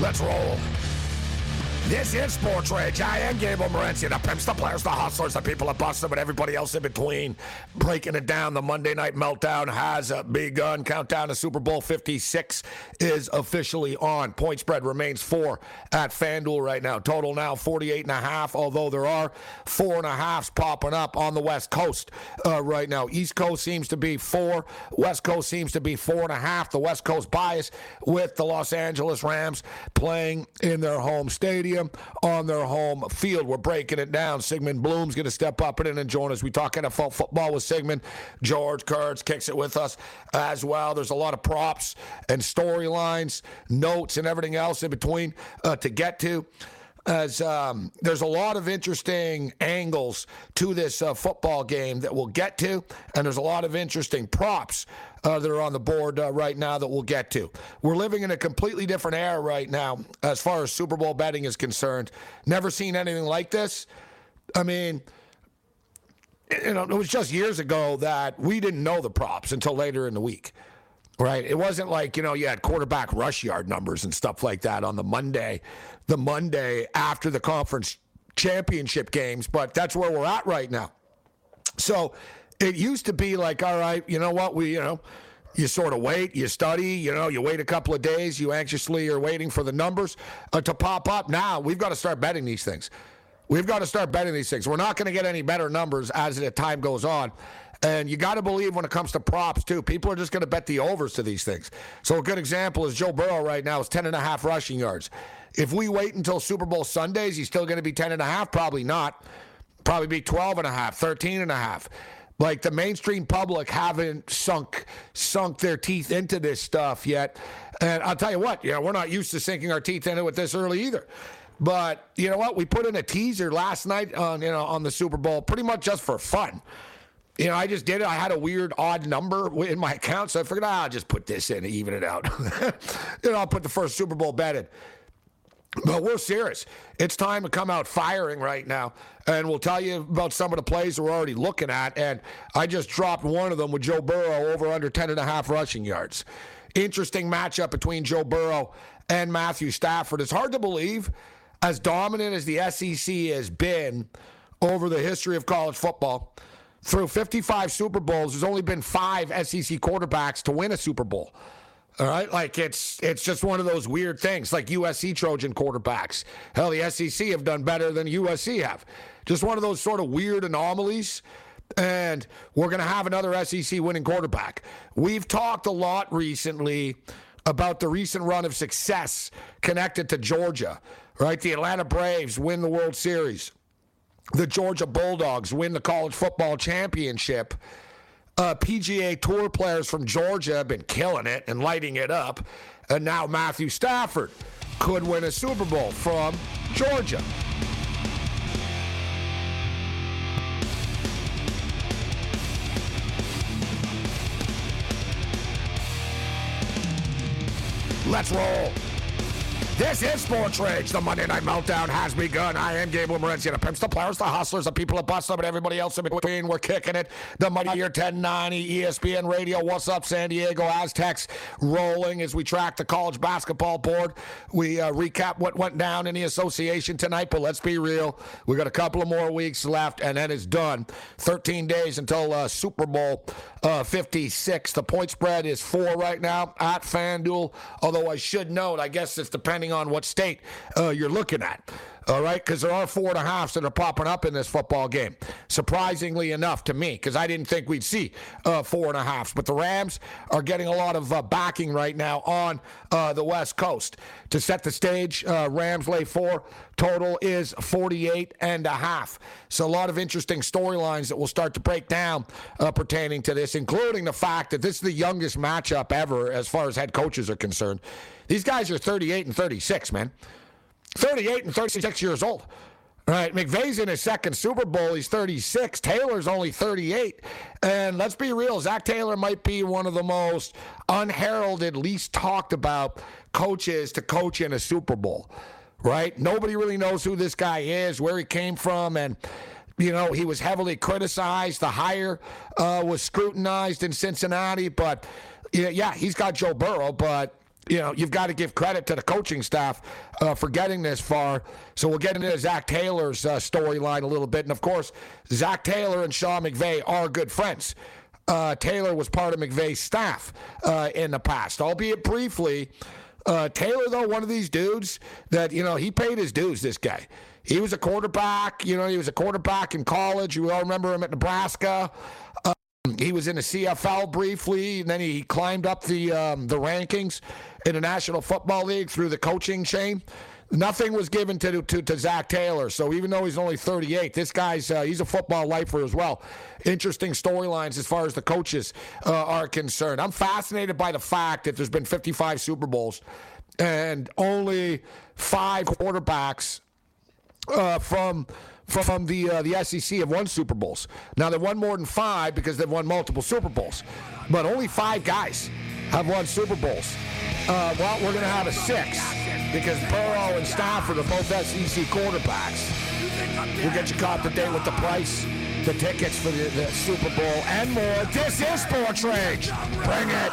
Let's roll. This is Sports Rage. I am Gabriel Morency, the pimps, the players, the hustlers, the people at Boston, but everybody else in between. Breaking it down, the Monday Night Meltdown has begun. Countdown to Super Bowl 56 is officially on. Point spread remains four at FanDuel right now. Total now 48 and a half, although there are four and a halves popping up on the West Coast uh, right now. East Coast seems to be four. West Coast seems to be four and a half. The West Coast bias with the Los Angeles Rams playing in their home stadium on their home field. We're breaking it down. Sigmund Bloom's going to step up and in and join us. We talk NFL football with Sigmund. George Kurtz kicks it with us as well. There's a lot of props and storylines, notes, and everything else in between uh, to get to as um, there's a lot of interesting angles to this uh, football game that we'll get to, and there's a lot of interesting props uh, that are on the board uh, right now that we'll get to. We're living in a completely different era right now as far as Super Bowl betting is concerned. Never seen anything like this. I mean, you know, it was just years ago that we didn't know the props until later in the week. Right. It wasn't like, you know, you had quarterback rush yard numbers and stuff like that on the Monday, the Monday after the conference championship games, but that's where we're at right now. So it used to be like, all right, you know what, we, you know, you sort of wait, you study, you know, you wait a couple of days, you anxiously are waiting for the numbers uh, to pop up. Now we've got to start betting these things. We've got to start betting these things. We're not going to get any better numbers as the time goes on. And you got to believe when it comes to props, too. People are just going to bet the overs to these things. So a good example is Joe Burrow right now is 10 and a half rushing yards. If we wait until Super Bowl Sundays, he's still going to be 10 and a half? Probably not. Probably be 12 and a half, 13 and a half. Like the mainstream public haven't sunk sunk their teeth into this stuff yet. And I'll tell you what, yeah, we're not used to sinking our teeth into it this early either. But you know what? We put in a teaser last night on you know on the Super Bowl, pretty much just for fun. You know, I just did it. I had a weird odd number in my account, so I figured ah, I'll just put this in even it out. you know, I'll put the first Super Bowl bet in. But we're serious. It's time to come out firing right now. And we'll tell you about some of the plays we're already looking at. And I just dropped one of them with Joe Burrow over under 10 and a half rushing yards. Interesting matchup between Joe Burrow and Matthew Stafford. It's hard to believe, as dominant as the SEC has been over the history of college football, through 55 Super Bowls, there's only been five SEC quarterbacks to win a Super Bowl. All right, like it's it's just one of those weird things, like USC Trojan quarterbacks. Hell, the SEC have done better than USC have. Just one of those sort of weird anomalies. And we're going to have another SEC winning quarterback. We've talked a lot recently about the recent run of success connected to Georgia. Right, the Atlanta Braves win the World Series. The Georgia Bulldogs win the college football championship uh, PGA Tour players from Georgia have been killing it and lighting it up. And now Matthew Stafford could win a Super Bowl from Georgia. Let's roll. This is Sports Rage. The Monday Night Meltdown has begun. I am Gabriel Morency. The pimps, the players, the hustlers, the people at Boston, and everybody else in between. We're kicking it. The Money Year 1090 ESPN Radio. What's up, San Diego Aztecs? Rolling as we track the college basketball board. We uh, recap what went down in the association tonight, but let's be real. We got a couple of more weeks left, and then it's done. 13 days until uh, Super Bowl uh, 56. The point spread is four right now at FanDuel. Although I should note, I guess it's depending on what state uh, you're looking at. All right, because there are four and a halfs that are popping up in this football game. Surprisingly enough to me, because I didn't think we'd see uh, four and a halfs. But the Rams are getting a lot of uh, backing right now on uh, the West Coast. To set the stage, uh, Rams lay four. Total is 48 and a half. So a lot of interesting storylines that will start to break down uh, pertaining to this, including the fact that this is the youngest matchup ever as far as head coaches are concerned. These guys are 38 and 36, man. 38 and 36 years old. Right, McVay's in his second Super Bowl. He's 36. Taylor's only 38. And let's be real, Zac Taylor might be one of the most unheralded, least talked about coaches to coach in a Super Bowl. Right? Nobody really knows who this guy is, where he came from, and you know, he was heavily criticized. The hire uh, was scrutinized in Cincinnati, but yeah, he's got Joe Burrow, but you know, you've got to give credit to the coaching staff uh, for getting this far. So we'll get into Zac Taylor's uh, storyline a little bit. And of course, Zac Taylor and Sean McVay are good friends. Uh, Taylor was part of McVay's staff uh, in the past, albeit briefly. Uh, Taylor, though, one of these dudes that, you know, he paid his dues, this guy. He was a quarterback. You know, he was a quarterback in college. You all remember him at Nebraska. Uh, he was in the CFL briefly, and then he climbed up the um, the rankings in the National Football League through the coaching chain. Nothing was given to, to, to Zac Taylor. So even though he's only 38, this guy's uh, he's a football lifer as well. Interesting storylines as far as the coaches uh, are concerned. I'm fascinated by the fact that there's been 55 Super Bowls and only five quarterbacks uh, from from the uh, the SEC have won Super Bowls. Now they've won more than five because they've won multiple Super Bowls, but only five guys have won Super Bowls. Uh, well, we're going to have a six because Burrow and Stafford are both SEC quarterbacks. We'll get you caught the day with the price, the tickets for the, the Super Bowl, and more. This is Sports Rage. Bring it.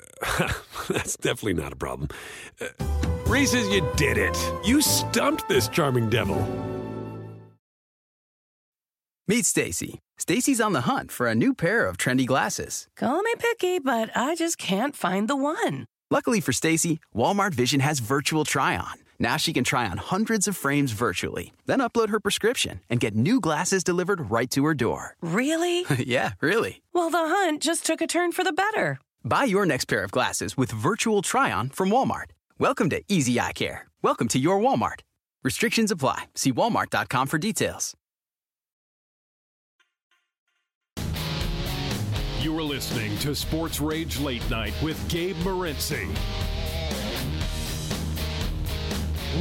that's definitely not a problem. Uh, Reese's, you did it. You stumped this charming devil. Meet Stacy. Stacy's on the hunt for a new pair of trendy glasses. Call me picky, but I just can't find the one. Luckily for Stacy, Walmart Vision has virtual try on. Now she can try on hundreds of frames virtually, then upload her prescription and get new glasses delivered right to her door. Really? yeah, really. Well, the hunt just took a turn for the better. Buy your next pair of glasses with virtual try on from Walmart. Welcome to Easy Eye Care. Welcome to your Walmart. Restrictions apply. See walmart.com for details. You are listening to Sports Rage Late Night with Gabe Morency.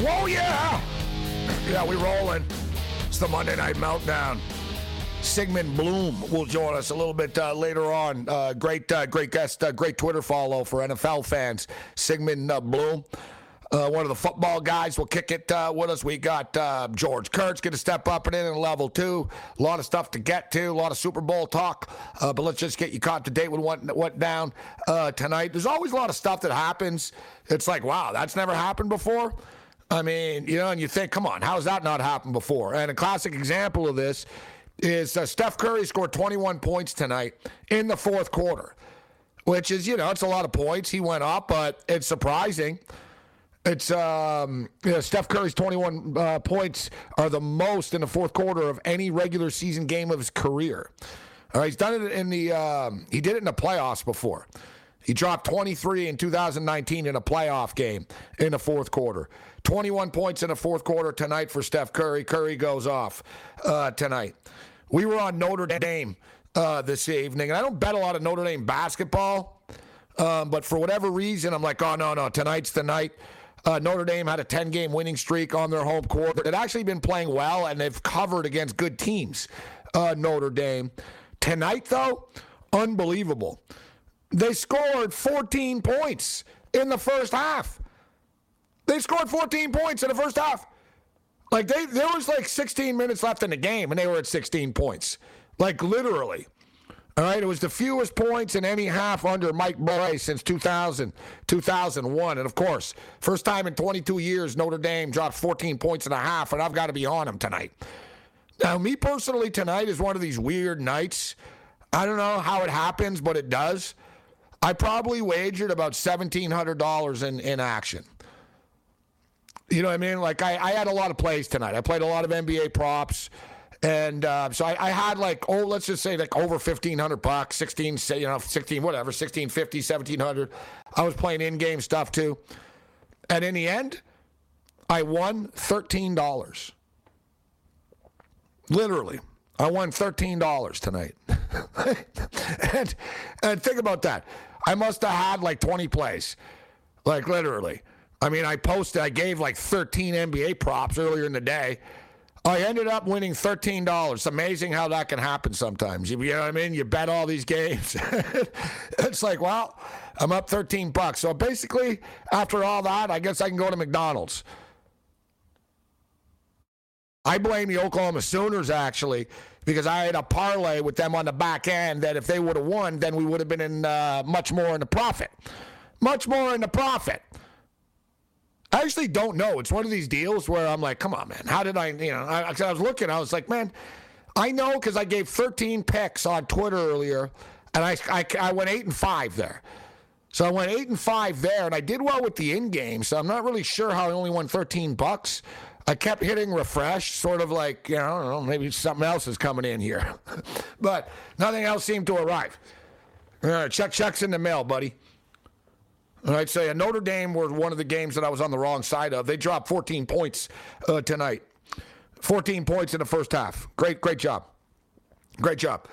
Whoa, yeah! Yeah, we rolling. It's the Monday Night Meltdown. Sigmund Bloom will join us a little bit uh, later on. Uh, great, uh, great guest, uh, great Twitter follow for NFL fans. Sigmund uh, Bloom, uh, one of the football guys, will kick it with us. We got George Kurtz going to step up and in at level two. A lot of stuff to get to, a lot of Super Bowl talk. but let's just get you caught up to date with what went down tonight. There's always a lot of stuff that happens. It's like, wow, that's never happened before. I mean, you know, and you think, come on, how's that not happened before? And a classic example of this is uh, Steph Curry scored 21 points tonight in the fourth quarter, which is, you know, it's a lot of points. He went up, but it's surprising. It's um, you know, Steph Curry's 21 uh, points are the most in the fourth quarter of any regular season game of his career. All right, he's done it in the um, he did it in the playoffs before. He dropped 23 in 2019 in a playoff game in the fourth quarter. 21 points in the fourth quarter tonight for Steph Curry. Curry goes off uh, tonight. We were on Notre Dame uh, this evening, and I don't bet a lot of Notre Dame basketball, um, but for whatever reason, I'm like, oh, no, no, tonight's the night. Uh, Notre Dame had a 10 game winning streak on their home court. They've actually been playing well, and they've covered against good teams, uh, Notre Dame. Tonight, though, unbelievable. They scored 14 points in the first half. They scored 14 points in the first half. Like they there was like 16 minutes left in the game and they were at 16 points. Like literally. All right, it was the fewest points in any half under Mike Brey since 2000, 2001. And of course, first time in 22 years Notre Dame dropped 14 points and a half, and I've got to be on them tonight. Now, me personally, tonight is one of these weird nights. I don't know how it happens, but it does. I probably wagered about $1,700 in, in action. You know what I mean? Like, I, I had a lot of plays tonight. I played a lot of NBA props. And uh, so I, I, had like, oh, let's just say like over 1500 bucks, 16, you know, 16, whatever, 1650, 1700. I was playing in game stuff too. And in the end, I won $13. Literally. I won $13 tonight. and, and think about that. I must have had like 20 plays. Like literally. I mean, I posted, I gave like 13 NBA props earlier in the day. I ended up winning $13. Amazing how that can happen sometimes. You, know what I mean? You bet all these games. it's like, well, I'm up 13 bucks. So basically, after all that, I guess I can go to McDonald's. I blame the Oklahoma Sooners actually because I had a parlay with them on the back end that if they would have won, then we would have been in uh, much more in the profit. Much more in the profit. I actually don't know. It's one of these deals where I'm like, come on, man. How did I, you know, I, I was looking, I was like, man, I know because I gave 13 picks on Twitter earlier, and I, I, I went 8 and 5 there. So I went 8 and 5 there, and I did well with the in game, so I'm not really sure how I only won 13 bucks. I kept hitting refresh, sort of like, you know, know, maybe something else is coming in here. but nothing else seemed to arrive. Uh, check checks in the mail, buddy. And I'd say Notre Dame were one of the games that I was on the wrong side of. They dropped 14 points uh, tonight. 14 points in the first half. Great, great job. Great job.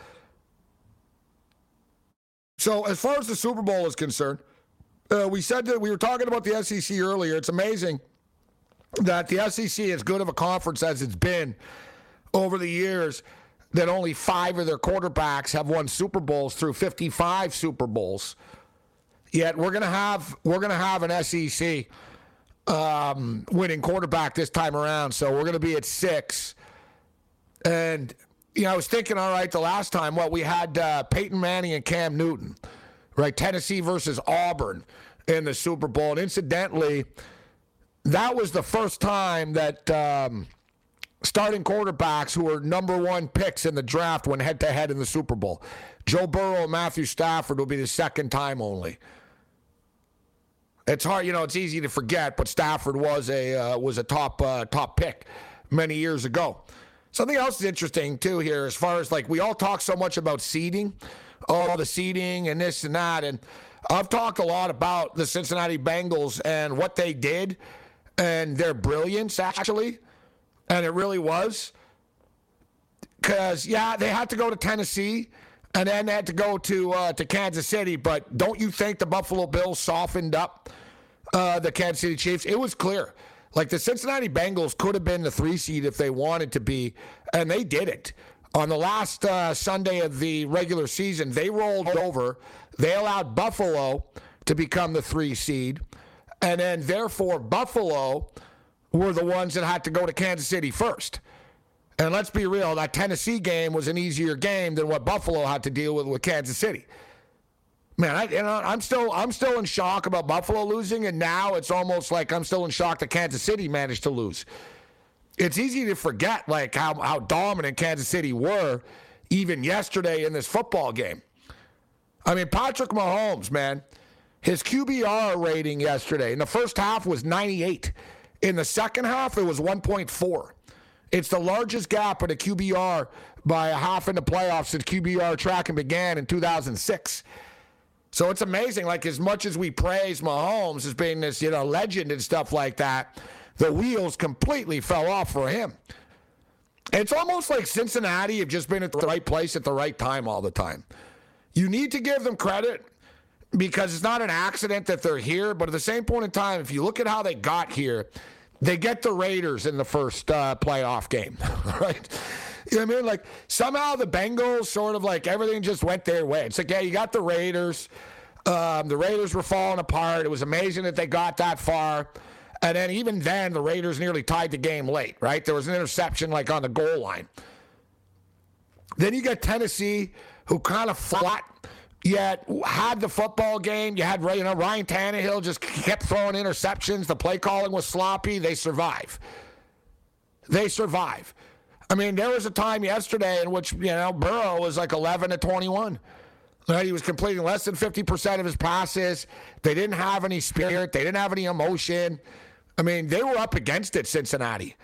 So, as far as the Super Bowl is concerned, uh, we said that we were talking about the SEC earlier. It's amazing that the SEC, as good of a conference as it's been over the years, that only five of their quarterbacks have won Super Bowls through 55 Super Bowls. Yet we're gonna have we're gonna have an SEC um, winning quarterback this time around, so we're gonna be at six. And you know, I was thinking, all right, the last time, what we had uh, Peyton Manning and Cam Newton, right? Tennessee versus Auburn in the Super Bowl, and incidentally, that was the first time that. Um, starting quarterbacks who were number one picks in the draft went head to head in the Super Bowl. Joe Burrow and Matthew Stafford will be the second time only. It's hard, you know. It's easy to forget, but Stafford was a uh, was a top uh, top pick many years ago. Something else is interesting too here, as far as like we all talk so much about seeding, all the seeding and this and that, and I've talked a lot about the Cincinnati Bengals and what they did and their brilliance actually, and it really was. Because yeah, they had to go to Tennessee and then had to go to uh, to Kansas City. But don't you think the Buffalo Bills softened up uh, the Kansas City Chiefs? It was clear. Like the Cincinnati Bengals could have been the three seed if they wanted to be, and they did it. On the last uh, Sunday of the regular season, they rolled over. They allowed Buffalo to become the three seed, and then therefore Buffalo were the ones that had to go to Kansas City first. And let's be real, that Tennessee game was an easier game than what Buffalo had to deal with with Kansas City. Man, I, you know, I'm still I'm still in shock about Buffalo losing, and now it's almost like I'm still in shock that Kansas City managed to lose. It's easy to forget like how, how dominant Kansas City were even yesterday in this football game. I mean, Patrick Mahomes, man, his QBR rating yesterday in the first half was 98. In the second half, it was 1.4. It's the largest gap in the QBR by a half in the playoffs since QBR tracking began in 2006. So it's amazing. Like as much as we praise Mahomes as being this, you know, legend and stuff like that, the wheels completely fell off for him. It's almost like Cincinnati have just been at the right place at the right time all the time. You need to give them credit because it's not an accident that they're here, but at the same point in time, if you look at how they got here, they get the Raiders in the first uh, playoff game, right? You know what I mean? Like somehow the Bengals sort of like everything just went their way. It's like, yeah, you got the Raiders. Um, the Raiders were falling apart. It was amazing that they got that far. And then even then, the Raiders nearly tied the game late, right? There was an interception like on the goal line. Then you got Tennessee, who kind of flat yet had the football game. You had you know Ryan Tannehill just kept throwing interceptions. The play calling was sloppy. They survive. They survive. I mean, there was a time yesterday in which, you know, Burrow was like 11 to 21. Right? He was completing less than 50% of his passes. They didn't have any spirit, they didn't have any emotion. I mean, they were up against it, Cincinnati.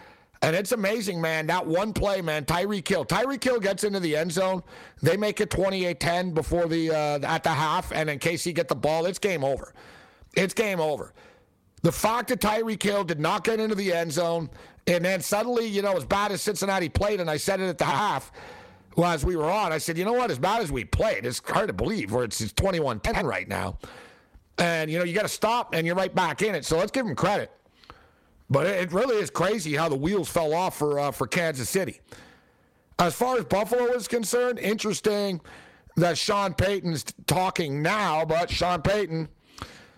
And it's amazing, man. That one play, man, Tyreek Hill. Tyreek Hill gets into the end zone. They make it 28-10 before the uh, at the half, and in case he get the ball, it's game over. It's game over. The fact that Tyreek Hill did not get into the end zone, and then suddenly, you know, as bad as Cincinnati played, and I said it at the half, well, as we were on, I said, you know what, as bad as we played, it's hard to believe where it's, it's 21 10 right now. And, you know, you got to stop and you're right back in it. So let's give them credit. But it really is crazy how the wheels fell off for, uh, for Kansas City. As far as Buffalo is concerned, interesting that Sean Payton's talking now, but Sean Payton,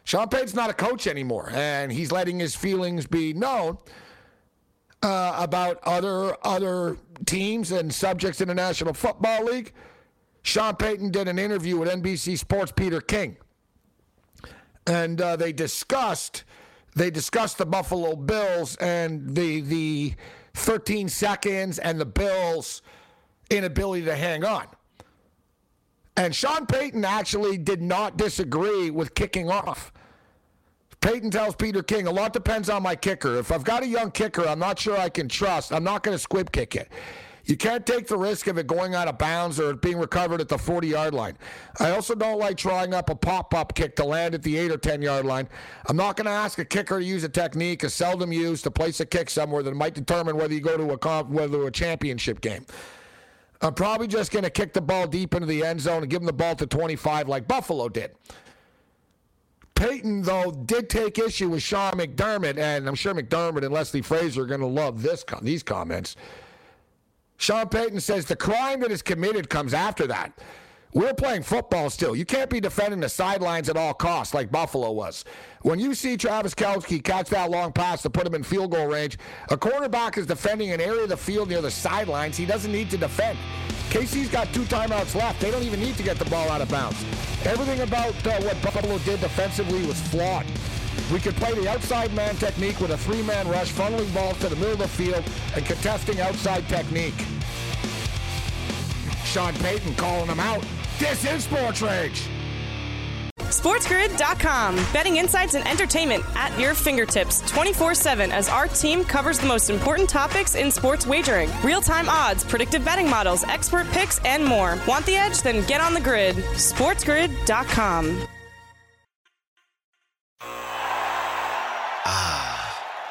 Sean Payton's not a coach anymore, and he's letting his feelings be known uh, about other other teams and subjects in the National Football League. Sean Payton did an interview with NBC Sports Peter King, and uh, they discussed they discussed the Buffalo Bills and the the 13 seconds and the Bills' inability to hang on. And Sean Payton actually did not disagree with kicking off. Payton tells Peter King, a lot depends on my kicker. If I've got a young kicker I'm not sure I can trust, I'm not going to squib kick it. You can't take the risk of it going out of bounds or it being recovered at the 40 yard line. I also don't like trying up a pop up kick to land at the 8 or 10 yard line. I'm not going to ask a kicker to use a technique, a seldom used, to place a kick somewhere that might determine whether you go to a, comp, whether a championship game. I'm probably just going to kick the ball deep into the end zone and give them the ball to 25 like Buffalo did. Payton, though, did take issue with Sean McDermott, and I'm sure McDermott and Leslie Frazier are going to love this these comments. Sean Payton says the crime that is committed comes after that. We're playing football still. You can't be defending the sidelines at all costs like Buffalo was. When you see Travis Kelce catch that long pass to put him in field goal range, a quarterback is defending an area of the field near the sidelines. He doesn't need to defend. KC's got two timeouts left. They don't even need to get the ball out of bounds. Everything about uh, what Buffalo did defensively was flawed. We could play the outside man technique with a three-man rush, funneling balls to the middle of the field and contesting outside technique. Sean Payton calling them out. This is Sports Rage. SportsGrid.com. Betting insights and entertainment at your fingertips 24 7 as our team covers the most important topics in sports wagering real time odds, predictive betting models, expert picks, and more. Want the edge? Then get on the grid. SportsGrid.com.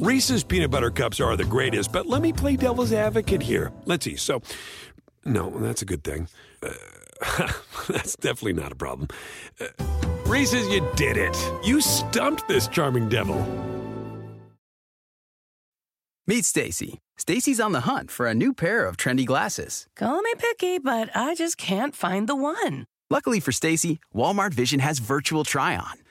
Reese's peanut butter cups are the greatest, but let me play devil's advocate here. Let's see. So, no, that's a good thing. Uh, that's definitely not a problem. Uh, Reese's, you did it. You stumped this charming devil. Meet Stacy. Stacy's on the hunt for a new pair of trendy glasses. Call me picky, but I just can't find the one. Luckily for Stacy, Walmart Vision has virtual try on.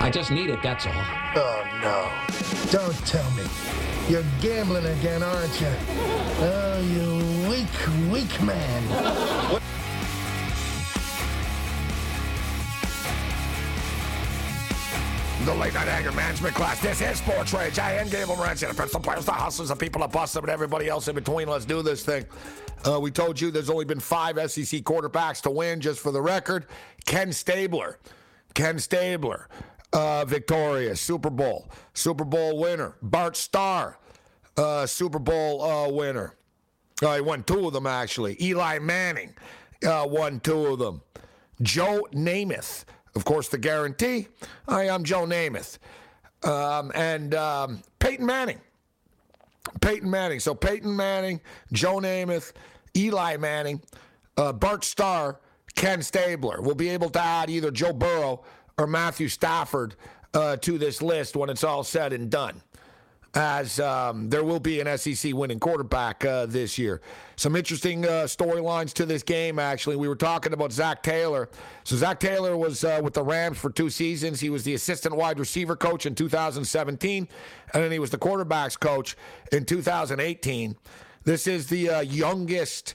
I just need it, that's all. Oh, no. Don't tell me. You're gambling again, aren't you? Oh, you weak, weak man. What? The late night anger management class. This is Sports Rage. I am Gabriel Morency. The principal players, the hustlers, the people that bust them, and everybody else in between. Let's do this thing. Uh, we told you there's only been five SEC quarterbacks to win, just for the record. Ken Stabler. Ken Stabler, uh, victorious. Super Bowl. Super Bowl winner. Bart Starr, uh, Super Bowl uh, winner. Uh, he won two of them, actually. Eli Manning uh, won two of them. Joe Namath, of course, the guarantee. I am Joe Namath. Um, and um, Peyton Manning. Peyton Manning. So Peyton Manning, Joe Namath, Eli Manning, uh, Bart Starr, Ken Stabler. We'll be able to add either Joe Burrow or Matthew Stafford uh, to this list when it's all said and done. As um, there will be an SEC winning quarterback uh, this year. Some interesting uh, storylines to this game, actually. We were talking about Zac Taylor. So, Zac Taylor was uh, with the Rams for two seasons. He was the assistant wide receiver coach in 2017, and then he was the quarterbacks coach in 2018. This is the uh, youngest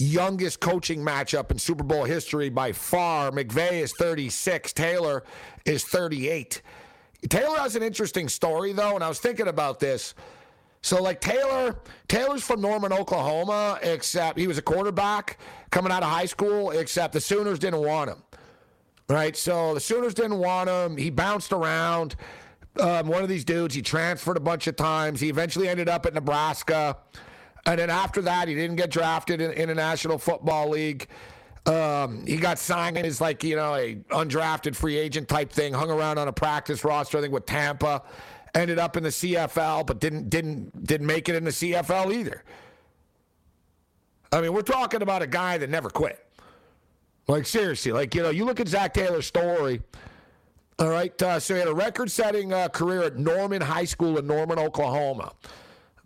youngest coaching matchup in Super Bowl history by far. McVay is 36, Taylor is 38. Taylor has an interesting story though, and I was thinking about this. So like Taylor, Taylor's from Norman, Oklahoma, except he was a quarterback coming out of high school, except the Sooners didn't want him. Right? So the Sooners didn't want him. He bounced around. Um, one of these dudes, he transferred a bunch of times. He eventually ended up at Nebraska. And then after that, he didn't get drafted in, in the National Football League. Um, he got signed as like you know a undrafted free agent type thing. Hung around on a practice roster, I think with Tampa. Ended up in the CFL, but didn't didn't didn't make it in the CFL either. I mean, we're talking about a guy that never quit. Like seriously, like you know, you look at Zac Taylor's story. All right, uh, so he had a record-setting uh, career at Norman High School in Norman, Oklahoma,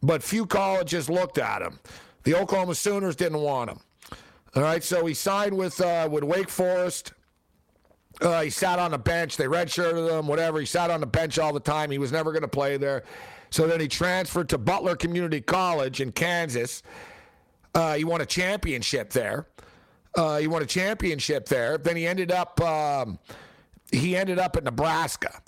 but few colleges looked at him. The Oklahoma Sooners didn't want him. All right, so he signed with uh, with Wake Forest. Uh, he sat on the bench. They redshirted him, whatever. He sat on the bench all the time. He was never going to play there. So then he transferred to Butler Community College in Kansas. Uh, he won a championship there. Uh, he won a championship there. Then he ended up um, he ended up at Nebraska.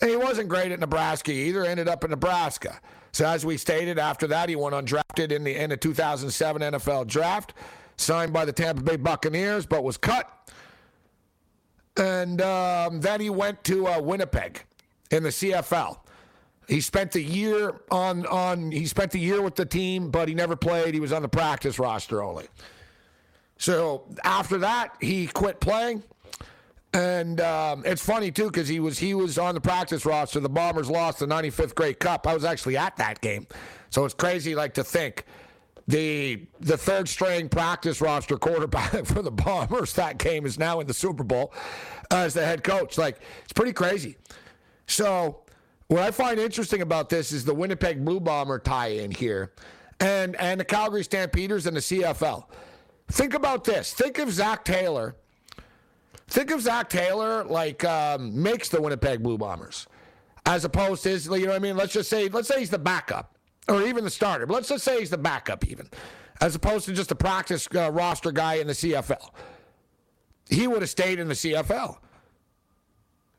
And he wasn't great at Nebraska either. Ended up in Nebraska. So as we stated, after that he went undrafted in the in the 2007 NFL draft, signed by the Tampa Bay Buccaneers, but was cut. And um, then he went to uh, Winnipeg in the CFL. He spent the year on on he spent the year with the team, but he never played. He was on the practice roster only. So after that, he quit playing. And um, it's funny too because he was he was on the practice roster. The Bombers lost the 95th Grey Cup. I was actually at that game, so it's crazy like to think the the third string practice roster quarterback for the Bombers that game is now in the Super Bowl as the head coach. Like it's pretty crazy. So what I find interesting about this is the Winnipeg Blue Bomber tie-in here, and and the Calgary Stampeders and the CFL. Think about this. Think of Zac Taylor. Think of Zac Taylor like um, makes the Winnipeg Blue Bombers, as opposed to his, you know what I mean. Let's just say let's say he's the backup or even the starter. But let's just say he's the backup, even as opposed to just a practice uh, roster guy in the CFL. He would have stayed in the CFL.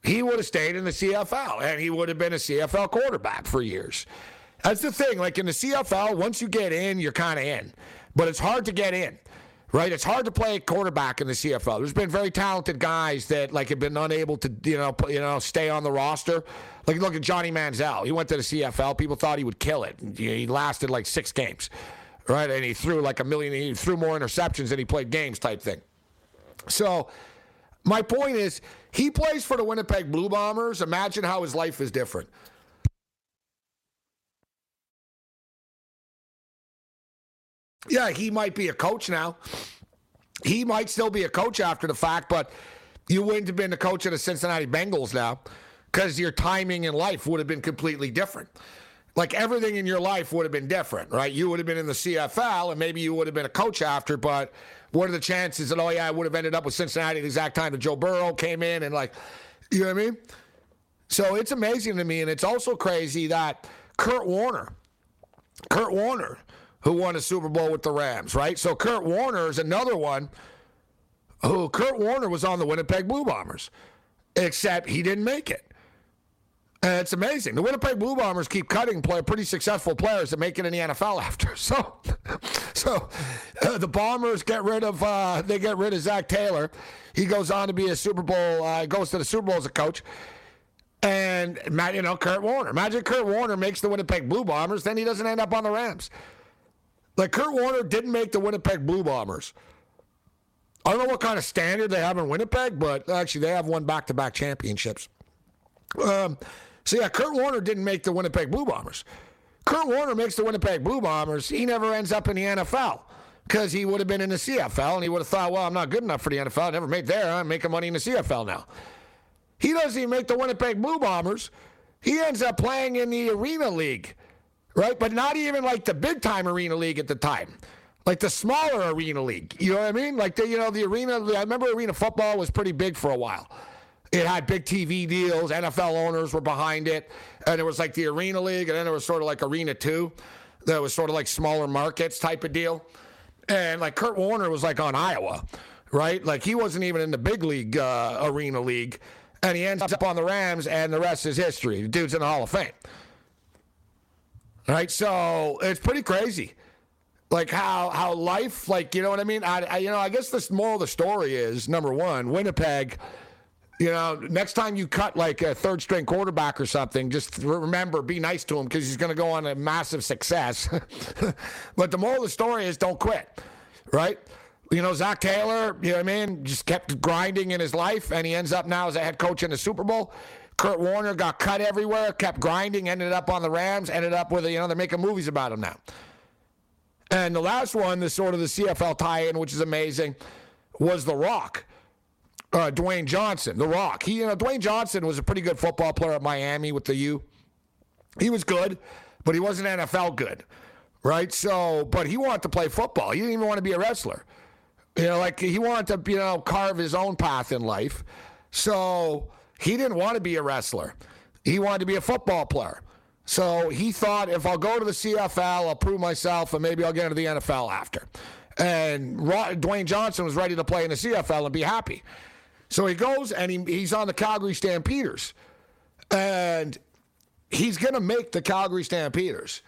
He would have stayed in the CFL, and he would have been a CFL quarterback for years. That's the thing. Like in the CFL, once you get in, you're kind of in, but it's hard to get in. Right? It's hard to play quarterback in the CFL. There's been very talented guys that like have been unable to, you know, you know, stay on the roster. Like look at Johnny Manziel. He went to the CFL. People thought he would kill it. He lasted like six games, right? And he threw like a million. He threw more interceptions than he played games, type thing. So, my point is, he plays for the Winnipeg Blue Bombers. Imagine how his life is different. Yeah, he might be a coach now. He might still be a coach after the fact, but you wouldn't have been the coach of the Cincinnati Bengals now because your timing in life would have been completely different. Like everything in your life would have been different, right? You would have been in the CFL and maybe you would have been a coach after, but what are the chances that, oh, yeah, I would have ended up with Cincinnati at the exact time that Joe Burrow came in and, like, you know what I mean? So it's amazing to me. And it's also crazy that Kurt Warner, Kurt Warner, who won a Super Bowl with the Rams, right? So Kurt Warner is another one who Kurt Warner was on the Winnipeg Blue Bombers, except he didn't make it. And it's amazing. The Winnipeg Blue Bombers keep cutting play, pretty successful players that make it in the NFL after. So, so uh, the Bombers get rid of uh, they get rid of Zac Taylor. He goes on to be a Super Bowl. Uh, goes to the Super Bowl as a coach. And you know Kurt Warner. Imagine Kurt Warner makes the Winnipeg Blue Bombers, then he doesn't end up on the Rams. Like Kurt Warner didn't make the Winnipeg Blue Bombers. I don't know what kind of standard they have in Winnipeg, but actually they have won back-to-back championships. Um, so yeah, Kurt Warner didn't make the Winnipeg Blue Bombers. Kurt Warner makes the Winnipeg Blue Bombers. He never ends up in the NFL because he would have been in the CFL and he would have thought, well, I'm not good enough for the NFL. I never made there. I'm making money in the CFL now. He doesn't even make the Winnipeg Blue Bombers. He ends up playing in the Arena League, right? But not even like the big time Arena League at the time. Like the smaller Arena League. You know what I mean? Like the, you know, the Arena, I remember Arena football was pretty big for a while. It had big TV deals. NFL owners were behind it. And it was like the Arena League, and then it was sort of like Arena 2. That was sort of like smaller markets type of deal. And like Kurt Warner was like on Iowa, right? Like he wasn't even in the big league uh, Arena League. And he ends up on the Rams, and the rest is history. The dude's in the Hall of Fame. Right? So it's pretty crazy. Like how how life, like, you know what I mean? I, I you know, I guess the moral of the story is number one, Winnipeg you know, next time you cut like a third string quarterback or something, just remember, be nice to him because he's going to go on a massive success. but the moral of the story is don't quit, right? You know, Zac Taylor, you know what I mean, just kept grinding in his life, and he ends up now as a head coach in the Super Bowl. Kurt Warner got cut everywhere, kept grinding, ended up on the Rams, ended up with, you know, they're making movies about him now. And the last one, the sort of the CFL tie in, which is amazing, was The Rock uh, Dwayne Johnson, The Rock. He, you know, Dwayne Johnson was a pretty good football player at Miami with the U. He was good, but he wasn't NFL good, right? So, but he wanted to play football. He didn't even want to be a wrestler. You know, like he wanted to, you know, carve his own path in life. So he didn't want to be a wrestler. He wanted to be a football player. So he thought, if I'll go to the CFL, I'll prove myself, and maybe I'll get into the NFL after. And Dwayne Johnson was ready to play in the CFL and be happy. So he goes and he, he's on the Calgary Stampeders. And he's going to make the Calgary Stampeders.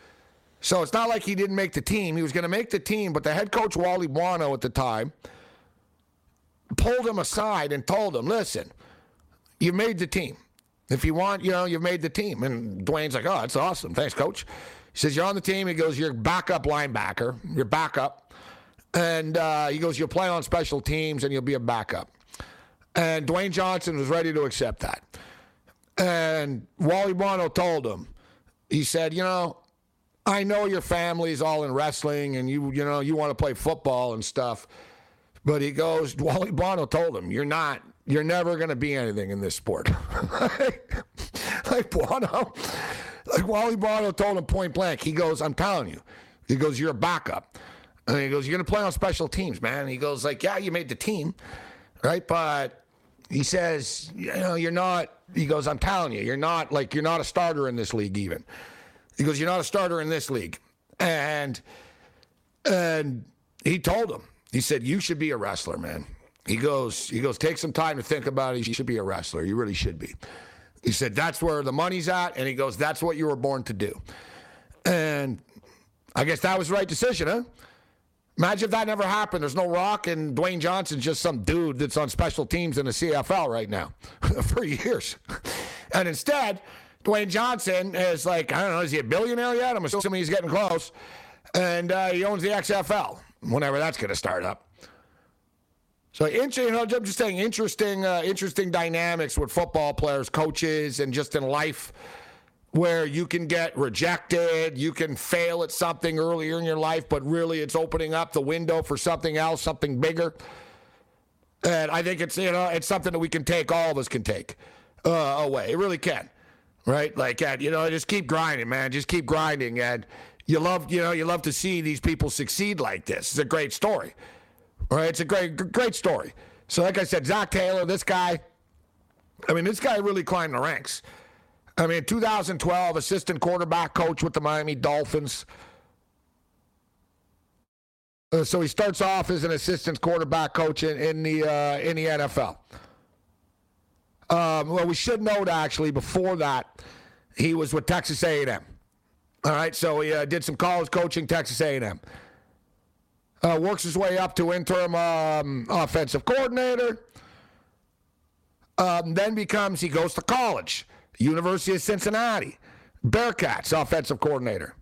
So it's not like he didn't make the team. He was going to make the team, but the head coach, Wally Buono, at the time, pulled him aside and told him, listen, you made the team. If you want, you know, you've made the team. And Dwayne's like, oh, that's awesome. Thanks, coach. He says, you're on the team. He goes, you're backup linebacker. You're backup. And uh, he goes, you'll play on special teams and you'll be a backup. And Dwayne Johnson was ready to accept that. And Wally Buono told him, he said, you know, I know your family's all in wrestling and you, you know, you want to play football and stuff. But he goes, Wally Buono told him, you're not, you're never going to be anything in this sport. like Buono, like Wally Buono told him point blank, he goes, I'm telling you, he goes, you're a backup. And he goes, you're going to play on special teams, man. And he goes, like, yeah, you made the team, right? But he says, you know, you're not, he goes, I'm telling you, you're not like, you're not a starter in this league even. He goes, you're not a starter in this league. And, and he told him, he said, you should be a wrestler, man. He goes, he goes, take some time to think about it. You should be a wrestler. You really should be. He said, that's where the money's at. And he goes, that's what you were born to do. And I guess that was the right decision, huh? Imagine if that never happened. There's no Rock, and Dwayne Johnson's just some dude that's on special teams in the CFL right now for years. and instead, Dwayne Johnson is like, I don't know, is he a billionaire yet? I'm assuming he's getting close. And uh, he owns the XFL, whenever that's going to start up. So, you know, I'm just saying, interesting, uh, interesting dynamics with football players, coaches, and just in life where you can get rejected, you can fail at something earlier in your life, but really it's opening up the window for something else, something bigger. And I think it's you know it's something that we can take, all of us can take uh, away. It really can, right? Like uh, you know, just keep grinding, man. Just keep grinding, and you love you know you love to see these people succeed like this. It's a great story, right? It's a great great story. So like I said, Zac Taylor, this guy. I mean, this guy really climbed the ranks. I mean, 2012, assistant quarterback coach with the Miami Dolphins. Uh, so he starts off as an assistant quarterback coach in, in the uh, in the NFL. Um, well, we should note actually before that he was with Texas A&M. All right, so he uh, did some college coaching, Texas A&M. Uh, works his way up to interim um, offensive coordinator. Um, then becomes he goes to college. University of Cincinnati, Bearcats offensive coordinator.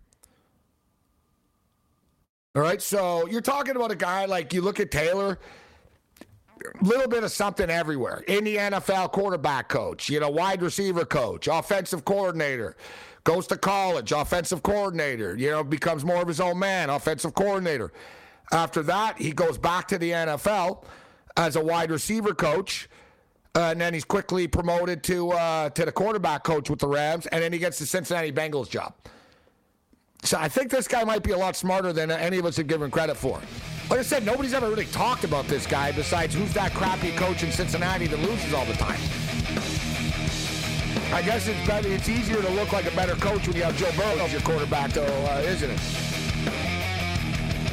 All right, so you're talking about a guy like you look at Taylor, little bit of something everywhere. In the NFL quarterback coach, you know, wide receiver coach, offensive coordinator, goes to college, offensive coordinator, you know, becomes more of his own man, offensive coordinator. After that, he goes back to the NFL as a wide receiver coach uh, and then he's quickly promoted to uh, to the quarterback coach with the Rams, and then he gets the Cincinnati Bengals job. So I think this guy might be a lot smarter than any of us have given credit for. Like I said, nobody's ever really talked about this guy besides who's that crappy coach in Cincinnati that loses all the time. I guess it's better, it's easier to look like a better coach when you have Joe Burrow as your quarterback, though, uh, isn't it?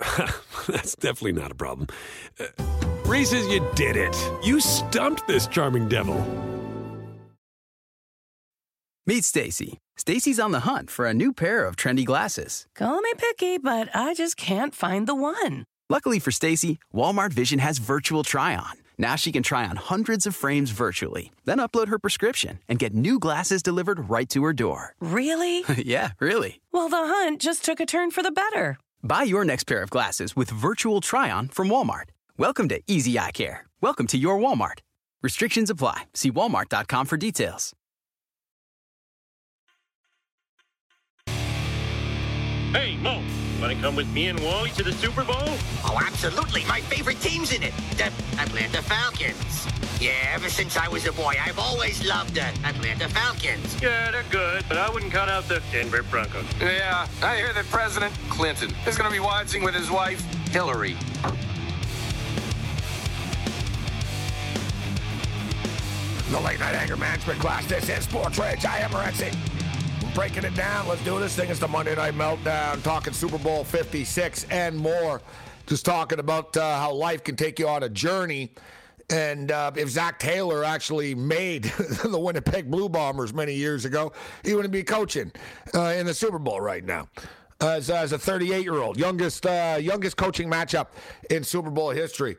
That's definitely not a problem. Uh, Reese's, you did it. You stumped this charming devil. Meet Stacy. Stacy's on the hunt for a new pair of trendy glasses. Call me picky, but I just can't find the one. Luckily for Stacy, Walmart Vision has virtual try on. Now she can try on hundreds of frames virtually, then upload her prescription and get new glasses delivered right to her door. Really? yeah, really. Well, the hunt just took a turn for the better. Buy your next pair of glasses with virtual try on from Walmart. Welcome to Easy Eye Care. Welcome to your Walmart. Restrictions apply. See walmart.com for details. Hey, Mo, want to come with me and Wally to the Super Bowl? Oh, absolutely. My favorite team's in it the Atlanta Falcons. Yeah, ever since I was a boy, I've always loved the Atlanta Falcons. Yeah, they're good, but I wouldn't count out the Denver Broncos. Yeah, I hear that President Clinton is going to be watching with his wife, Hillary. The late night anger management class. This is Sports Rage. I am Morency. Breaking it down. Let's do this thing. It's the Monday Night Meltdown. Talking Super Bowl 56 and more. Just talking about uh, how life can take you on a journey and uh, if Zac Taylor actually made the Winnipeg Blue Bombers many years ago, he wouldn't be coaching uh, in the Super Bowl right now. As, as a 38 year old, youngest uh, youngest coaching matchup in Super Bowl history.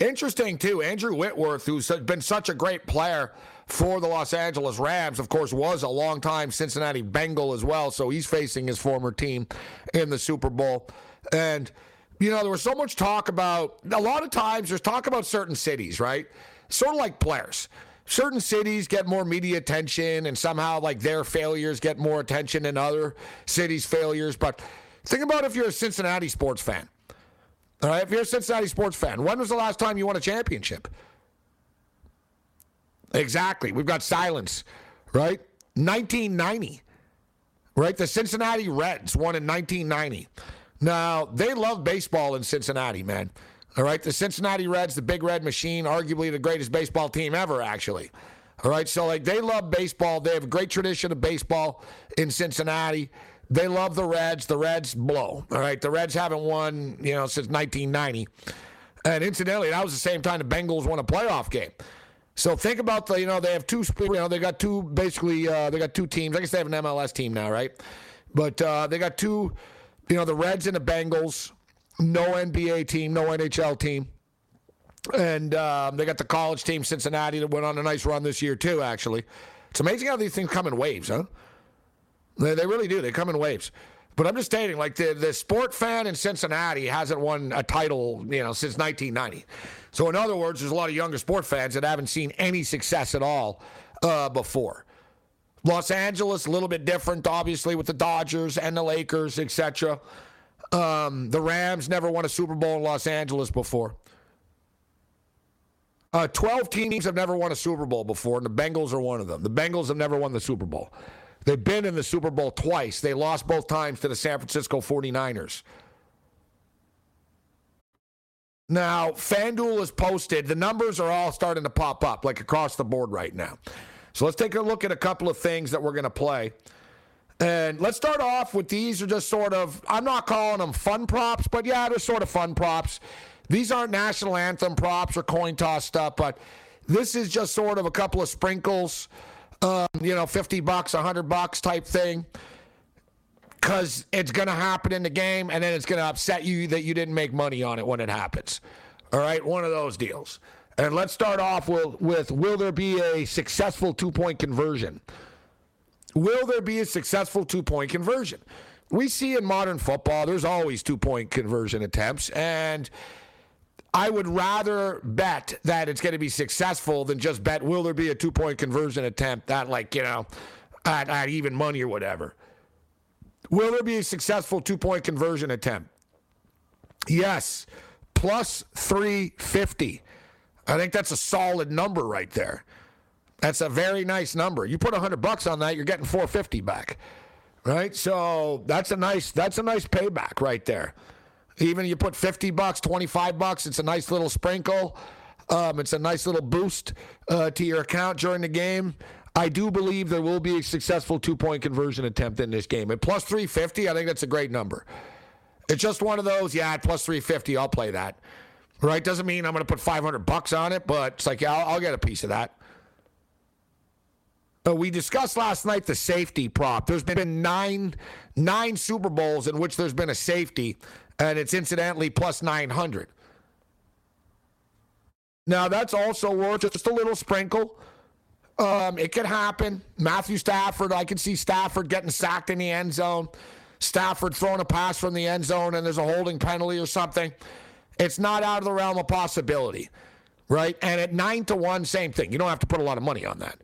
Interesting too. Andrew Whitworth, who's been such a great player for the Los Angeles Rams, of course, was a longtime Cincinnati Bengal as well. So he's facing his former team in the Super Bowl, and You know, there was so much talk about, a lot of times there's talk about certain cities, right? Sort of like players. Certain cities get more media attention, and somehow, like, their failures get more attention than other cities' failures. But think about if you're a Cincinnati sports fan. All right, if you're a Cincinnati sports fan, when was the last time you won a championship? Exactly. We've got silence, right? 1990, right? The Cincinnati Reds won in 1990. Now, they love baseball in Cincinnati, man. All right, the Cincinnati Reds, the Big Red Machine, arguably the greatest baseball team ever, actually. All right, so like they love baseball. They have a great tradition of baseball in Cincinnati. They love the Reds. The Reds blow. All right, the Reds haven't won, you know, since 1990. And incidentally, that was the same time the Bengals won a playoff game. So think about the, you know, they have two, you know, they got two, basically, uh, they got two teams. I guess they have an MLS team now, right? But uh, they got two, you know, the Reds and the Bengals. No NBA team, no NHL team. And um, they got the college team, Cincinnati, that went on a nice run this year, too, actually. It's amazing how these things come in waves, huh? They, they really do. They come in waves. But I'm just stating, like, the, the sport fan in Cincinnati hasn't won a title, you know, since 1990. So, in other words, there's a lot of younger sport fans that haven't seen any success at all uh, before. Los Angeles, a little bit different, obviously, with the Dodgers and the Lakers, etc. Um, the Rams never won a Super Bowl in Los Angeles before. Uh, 12 teams have never won a Super Bowl before, and the Bengals are one of them. The Bengals have never won the Super Bowl. They've been in the Super Bowl twice. They lost both times to the San Francisco 49ers. Now, FanDuel is posted, the numbers are all starting to pop up, like across the board right now. So let's take a look at a couple of things that we're going to play. And let's start off with these are just sort of, I'm not calling them fun props, but yeah, they're sort of fun props. These aren't national anthem props or coin toss stuff, but this is just sort of a couple of sprinkles, um, you know, 50 bucks, 100 bucks type thing. Because it's going to happen in the game, and then it's going to upset you that you didn't make money on it when it happens. All right, one of those deals. And let's start off with, with will there be a successful two point conversion? Will there be a successful two point conversion? We see in modern football, there's always two point conversion attempts. And I would rather bet that it's going to be successful than just bet, will there be a two point conversion attempt at, like, you know, at, at even money or whatever. Will there be a successful two point conversion attempt? Yes. Plus 350. I think that's a solid number right there. That's a very nice number. You put 100 bucks on that, you're getting 450 back. Right? So, that's a nice that's a nice payback right there. Even you put 50 bucks, 25 bucks, it's a nice little sprinkle. Um, it's a nice little boost uh, to your account during the game. I do believe there will be a successful two point conversion attempt in this game. At plus 350, I think that's a great number. It's just one of those, yeah, at plus 350, I'll play that. Right? Doesn't mean I'm going to put 500 bucks on it, but it's like, yeah, I'll, I'll get a piece of that. Uh, we discussed last night the safety prop. There's been nine nine Super Bowls in which there's been a safety, and it's incidentally plus 900. Now, that's also worth just a little sprinkle. Um, it could happen. Matthew Stafford, I can see Stafford getting sacked in the end zone. Stafford throwing a pass from the end zone and there's a holding penalty or something. It's not out of the realm of possibility, right? And at nine to one, same thing. You don't have to put a lot of money on that.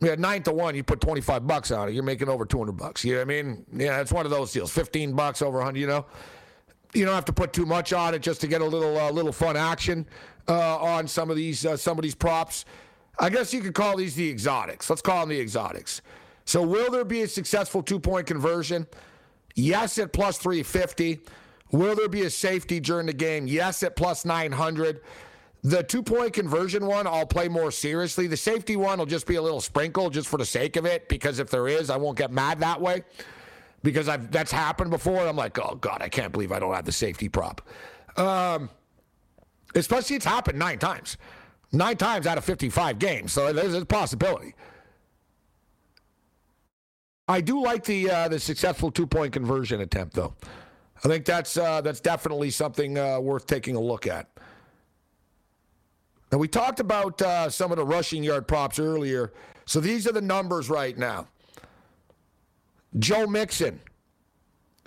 Yeah, nine to one, you put 25 bucks on it, you're making over 200 bucks. You know what I mean? Yeah, it's one of those deals. 15 bucks over 100, you know? You don't have to put too much on it just to get a little uh, little fun action uh, on some of these uh, some of these props. I guess you could call these the exotics. Let's call them the exotics. So, will there be a successful two point conversion? Yes, at plus 350. Will there be a safety during the game? Yes, at plus 900. The two point conversion one, I'll play more seriously. The safety one will just be a little sprinkle just for the sake of it, because if there is, I won't get mad that way. Because I've that's happened before. I'm like, oh God, I can't believe I don't have the safety prop. Um, especially it's happened nine times. Nine times out of 55 games. So there's a possibility. I do like the uh, the successful two point conversion attempt, though. I think that's uh, that's definitely something uh, worth taking a look at. And we talked about uh, some of the rushing yard props earlier. So these are the numbers right now. Joe Mixon,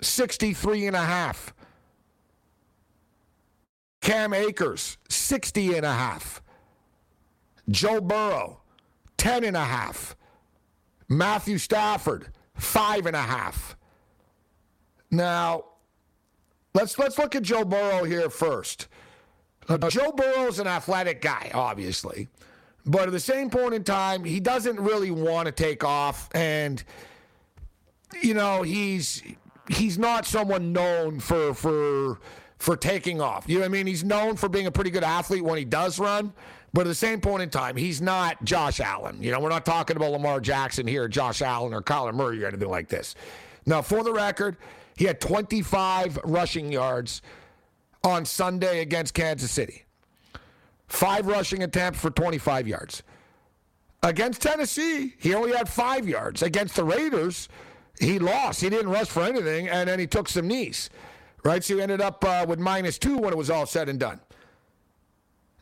63 and a half. Cam Akers, 60 and a half. Joe Burrow, 10 and a half. Matthew Stafford, five and a half. Now, let's let's look at Joe Burrow here first. Uh, Joe Burrow's an athletic guy, obviously. But at the same point in time, he doesn't really want to take off and you know, he's he's not someone known for for for taking off. You know what I mean? He's known for being a pretty good athlete when he does run, but at the same point in time, he's not Josh Allen. You know, we're not talking about Lamar Jackson here, Josh Allen or Kyler Murray or anything like this. Now, for the record, he had 25 rushing yards on Sunday against Kansas City. Five rushing attempts for 25 yards. Against Tennessee, he only had five yards. Against the Raiders, he lost. He didn't rush for anything, and then he took some knees. Right? So he ended up uh, with minus two when it was all said and done.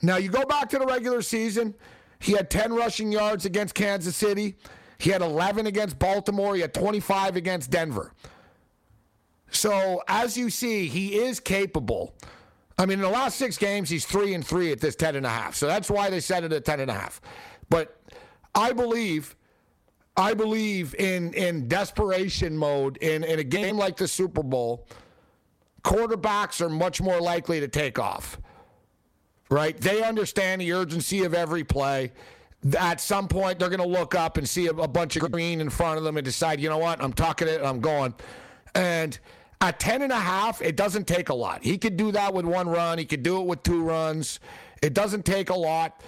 Now, you go back to the regular season, he had 10 rushing yards against Kansas City. He had 11 against Baltimore. He had 25 against Denver. So, as you see, he is capable. I mean, in the last six games, he's three and three at this 10 and a half. So that's why they set it at 10 and a half. But I believe, I believe in in desperation mode in, in a game like the Super Bowl, quarterbacks are much more likely to take off. Right? They understand the urgency of every play. At some point, they're going to look up and see a, a bunch of green in front of them and decide, you know what, I'm talking it, I'm going. And at 10 and a half, it doesn't take a lot. He could do that with one run, he could do it with two runs. It doesn't take a lot.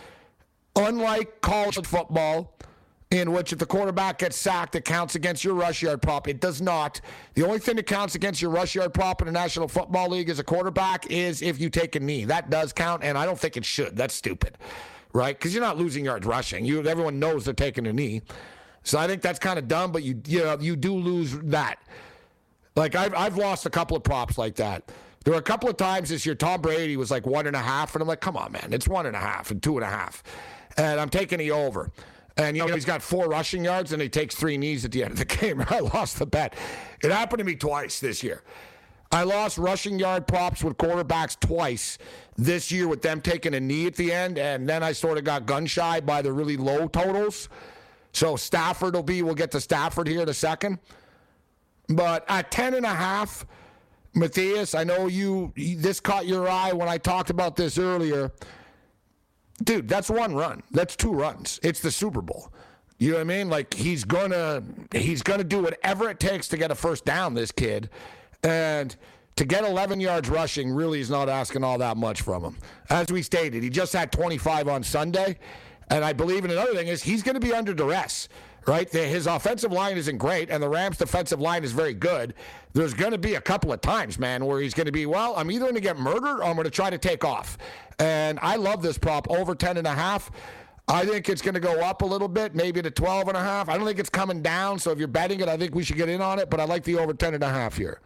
Unlike college football, in which if the quarterback gets sacked, it counts against your rush yard prop. It does not. The only thing that counts against your rush yard prop in the National Football League as a quarterback is if you take a knee. That does count, and I don't think it should. That's stupid, right? Because you're not losing yards rushing. You everyone knows they're taking a knee. So I think that's kind of dumb, but you you know you do lose that. Like I've I've lost a couple of props like that. There were a couple of times this year. Tom Brady was like one and a half, and I'm like, come on, man, it's one and a half and two and a half, and I'm taking the over. And you know he's got four rushing yards, and he takes three knees at the end of the game. I lost the bet. It happened to me twice this year. I lost rushing yard props with quarterbacks twice this year with them taking a knee at the end, and then I sort of got gun shy by the really low totals. So Stafford will be. We'll get to Stafford here in a second. But at 10 and a half, Matthias, I know you this caught your eye when I talked about this earlier. Dude, that's one run. That's two runs. It's the Super Bowl. You know what I mean? Like he's gonna he's gonna do whatever it takes to get a first down, this kid. And to get 11 yards rushing really is not asking all that much from him. As we stated, he just had 25 on Sunday. And I believe in another thing is he's going to be under duress right? His offensive line isn't great, and the Rams' defensive line is very good. There's going to be a couple of times, man, where he's going to be, well, I'm either going to get murdered or I'm going to try to take off. And I love this prop over 10 and a half. I think it's going to go up a little bit, maybe to 12 and a half. I don't think it's coming down, so if you're betting it, I think we should get in on it, but I like the over 10 and a half here.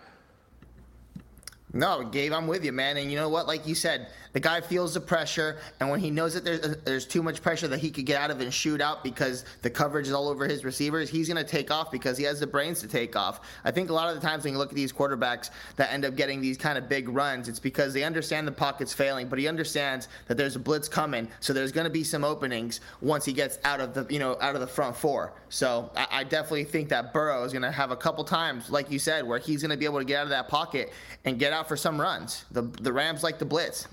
No, Gabe, I'm with you, man. And you know what? Like you said, the guy feels the pressure, and when he knows that there's there's too much pressure that he could get out of and shoot out because the coverage is all over his receivers, he's going to take off because he has the brains to take off. I think a lot of the times when you look at these quarterbacks that end up getting these kind of big runs, it's because they understand the pocket's failing, but he understands that there's a blitz coming, so there's going to be some openings once he gets out of the you know out of the front four. So I, I definitely think that Burrow is going to have a couple times, like you said, where he's going to be able to get out of that pocket and get out for some runs. The the Rams like the blitz.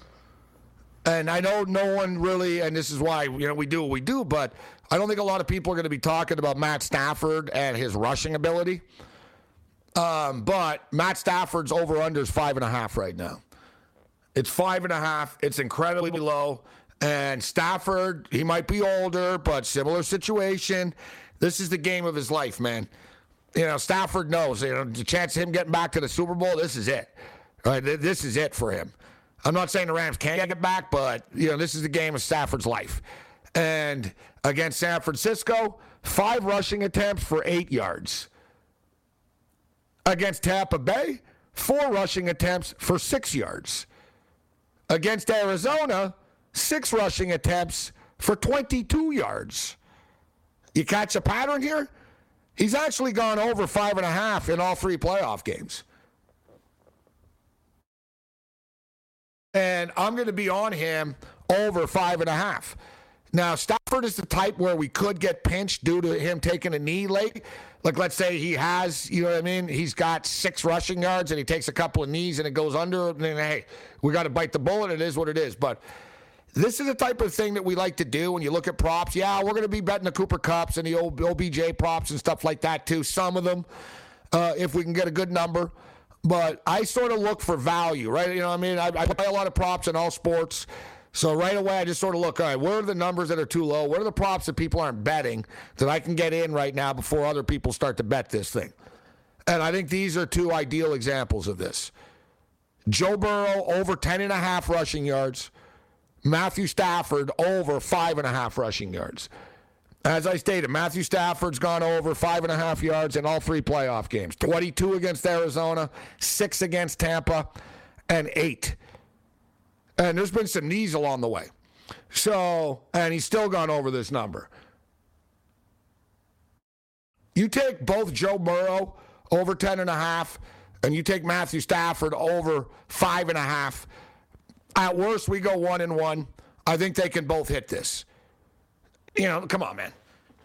And I know no one really, and this is why you know we do what we do, but I don't think a lot of people are going to be talking about Matt Stafford and his rushing ability. Um, but Matt Stafford's over under is five and a half right now. It's five and a half. It's incredibly low. And Stafford, he might be older, but similar situation. This is the game of his life, man. You know, Stafford knows. You know, the chance of him getting back to the Super Bowl. This is it. Right? This is it for him. I'm not saying the Rams can't get back, but you know this is the game of Stafford's life. And against San Francisco, five rushing attempts for eight yards. Against Tampa Bay, four rushing attempts for six yards. Against Arizona, six rushing attempts for 22 yards. You catch a pattern here? He's actually gone over five and a half in all three playoff games. And I'm going to be on him over five and a half. Now, Stafford is the type where we could get pinched due to him taking a knee late. Like, let's say he has, you know what I mean? He's got six rushing yards and he takes a couple of knees and it goes under. And then, hey, we got to bite the bullet. It is what it is. But this is the type of thing that we like to do when you look at props. Yeah, we're going to be betting the Cooper Kupps and the old OBJ props and stuff like that too. Some of them, uh, if we can get a good number. But I sort of look for value, right? You know what I mean? I, I play a lot of props in all sports. So right away, I just sort of look, all right, what are the numbers that are too low? What are the props that people aren't betting that I can get in right now before other people start to bet this thing? And I think these are two ideal examples of this. Joe Burrow over 10 and a half rushing yards. Matthew Stafford over five and a half rushing yards. As I stated, Matthew Stafford's gone over five and a half yards in all three playoff games 22 against Arizona, six against Tampa, and eight and there's been some knees along the way. So, and he's still gone over this number. You take both Joe Burrow over 10 and a half, and you take Matthew Stafford over five and a half. At worst, we go one and one. I think they can both hit this. You know, come on, man.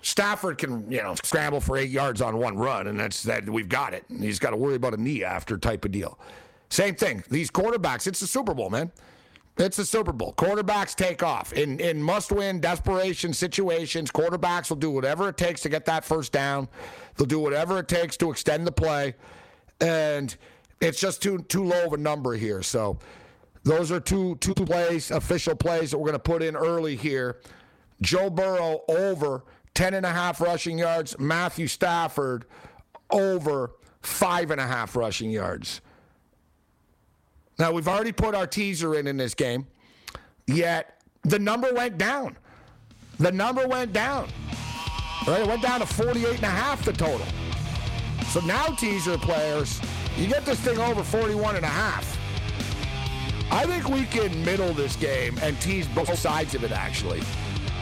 Stafford can, you know, scramble for eight yards on one run, and that's that. We've got it. And he's got to worry about a knee after type of deal. Same thing. These quarterbacks. It's the Super Bowl, man. It's the Super Bowl. Quarterbacks take off. In in must win desperation situations, quarterbacks will do whatever it takes to get that first down. They'll do whatever it takes to extend the play. And it's just too too low of a number here. So those are two two plays, official plays that we're going to put in early here. Joe Burrow over 10 and a half rushing yards. Matthew Stafford over five and a half rushing yards. Now, we've already put our teaser in in this game, yet the number went down. The number went down. Right? It went down to 48 and a half the total. So now, teaser players, you get this thing over 41 and a half. I think we can middle this game and tease both sides of it, actually.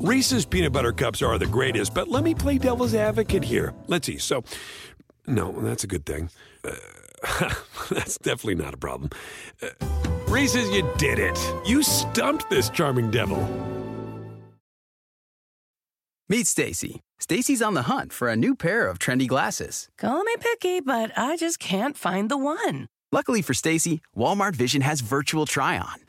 Reese's peanut butter cups are the greatest, but let me play devil's advocate here. Let's see. So, no, that's a good thing. Uh, That's definitely not a problem. Uh, Reese's, you did it. You stumped this charming devil. Meet Stacy. Stacy's on the hunt for a new pair of trendy glasses. Call me picky, but I just can't find the one. Luckily for Stacy, Walmart Vision has virtual try on.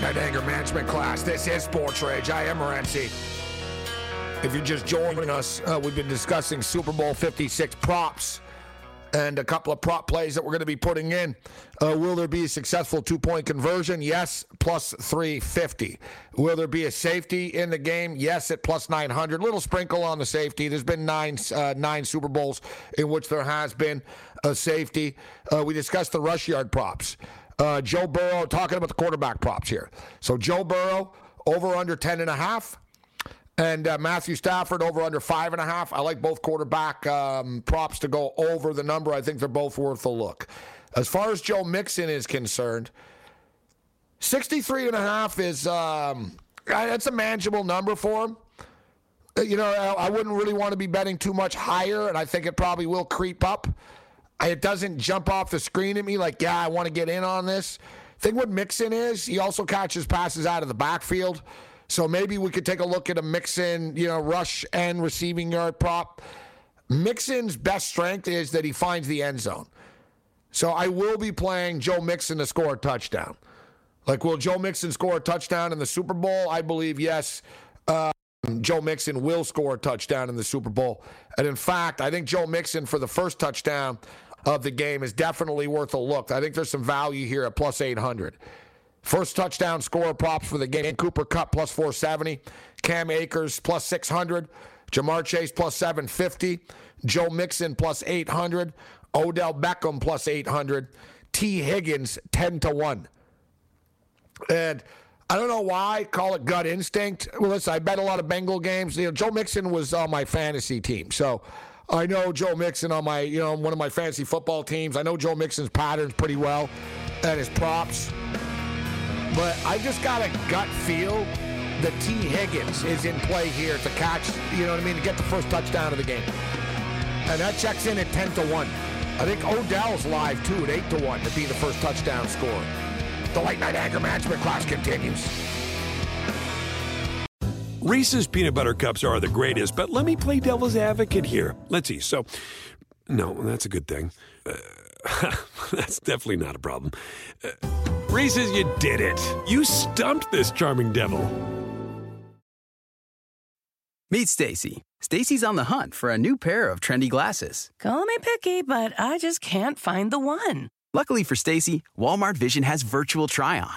Night anger management class. This is Sports Rage. I am Morency. If you're just joining us, uh, we've been discussing Super Bowl 56 props and a couple of prop plays that we're going to be putting in. Uh, will there be a successful two point conversion? Yes, plus 350. Will there be a safety in the game? Yes, at plus 900. Little sprinkle on the safety. There's been nine uh, nine Super Bowls in which there has been a safety. Uh, we discussed the rush yard props. Uh, Joe Burrow, talking about the quarterback props here. So Joe Burrow over under 10 and a half. And uh, Matthew Stafford over under five and a half. I like both quarterback um, props to go over the number. I think they're both worth a look. As far as Joe Mixon is concerned, 63 and a half is um, that's a manageable number for him. Uh, you know, I wouldn't really want to be betting too much higher, and I think it probably will creep up. It doesn't jump off the screen at me like, yeah, I want to get in on this. Thing with Mixon is he also catches passes out of the backfield. So maybe we could take a look at a Mixon, you know, rush and receiving yard prop. Mixon's best strength is that he finds the end zone. So I will be playing Joe Mixon to score a touchdown. Like, will Joe Mixon score a touchdown in the Super Bowl? I believe yes. Uh, Joe Mixon will score a touchdown in the Super Bowl. And in fact, I think Joe Mixon for the first touchdown of the game is definitely worth a look. I think there's some value here at plus 800. First touchdown score props for the game Cooper Kupp plus 470, Cam Akers plus 600, Ja'Marr Chase plus 750, Joe Mixon plus 800, Odell Beckham plus 800, Tee Higgins 10 to 1. And I don't know why, call it gut instinct. Well, listen, I bet a lot of Bengal games. You know, Joe Mixon was on my fantasy team. So I know Joe Mixon on my, you know, one of my fantasy football teams. I know Joe Mixon's patterns pretty well and his props. But I just got a gut feel that Tee Higgins is in play here to catch, you know what I mean, to get the first touchdown of the game. And that checks in at 10 to 1. I think Odell's live too at 8 to 1 to be the first touchdown scorer. The late night anger management class continues. Reese's peanut butter cups are the greatest, but let me play devil's advocate here. Let's see. So, no, that's a good thing. Uh, that's definitely not a problem. Uh, Reese's, you did it. You stumped this charming devil. Meet Stacy. Stacy's on the hunt for a new pair of trendy glasses. Call me picky, but I just can't find the one. Luckily for Stacy, Walmart Vision has virtual try on.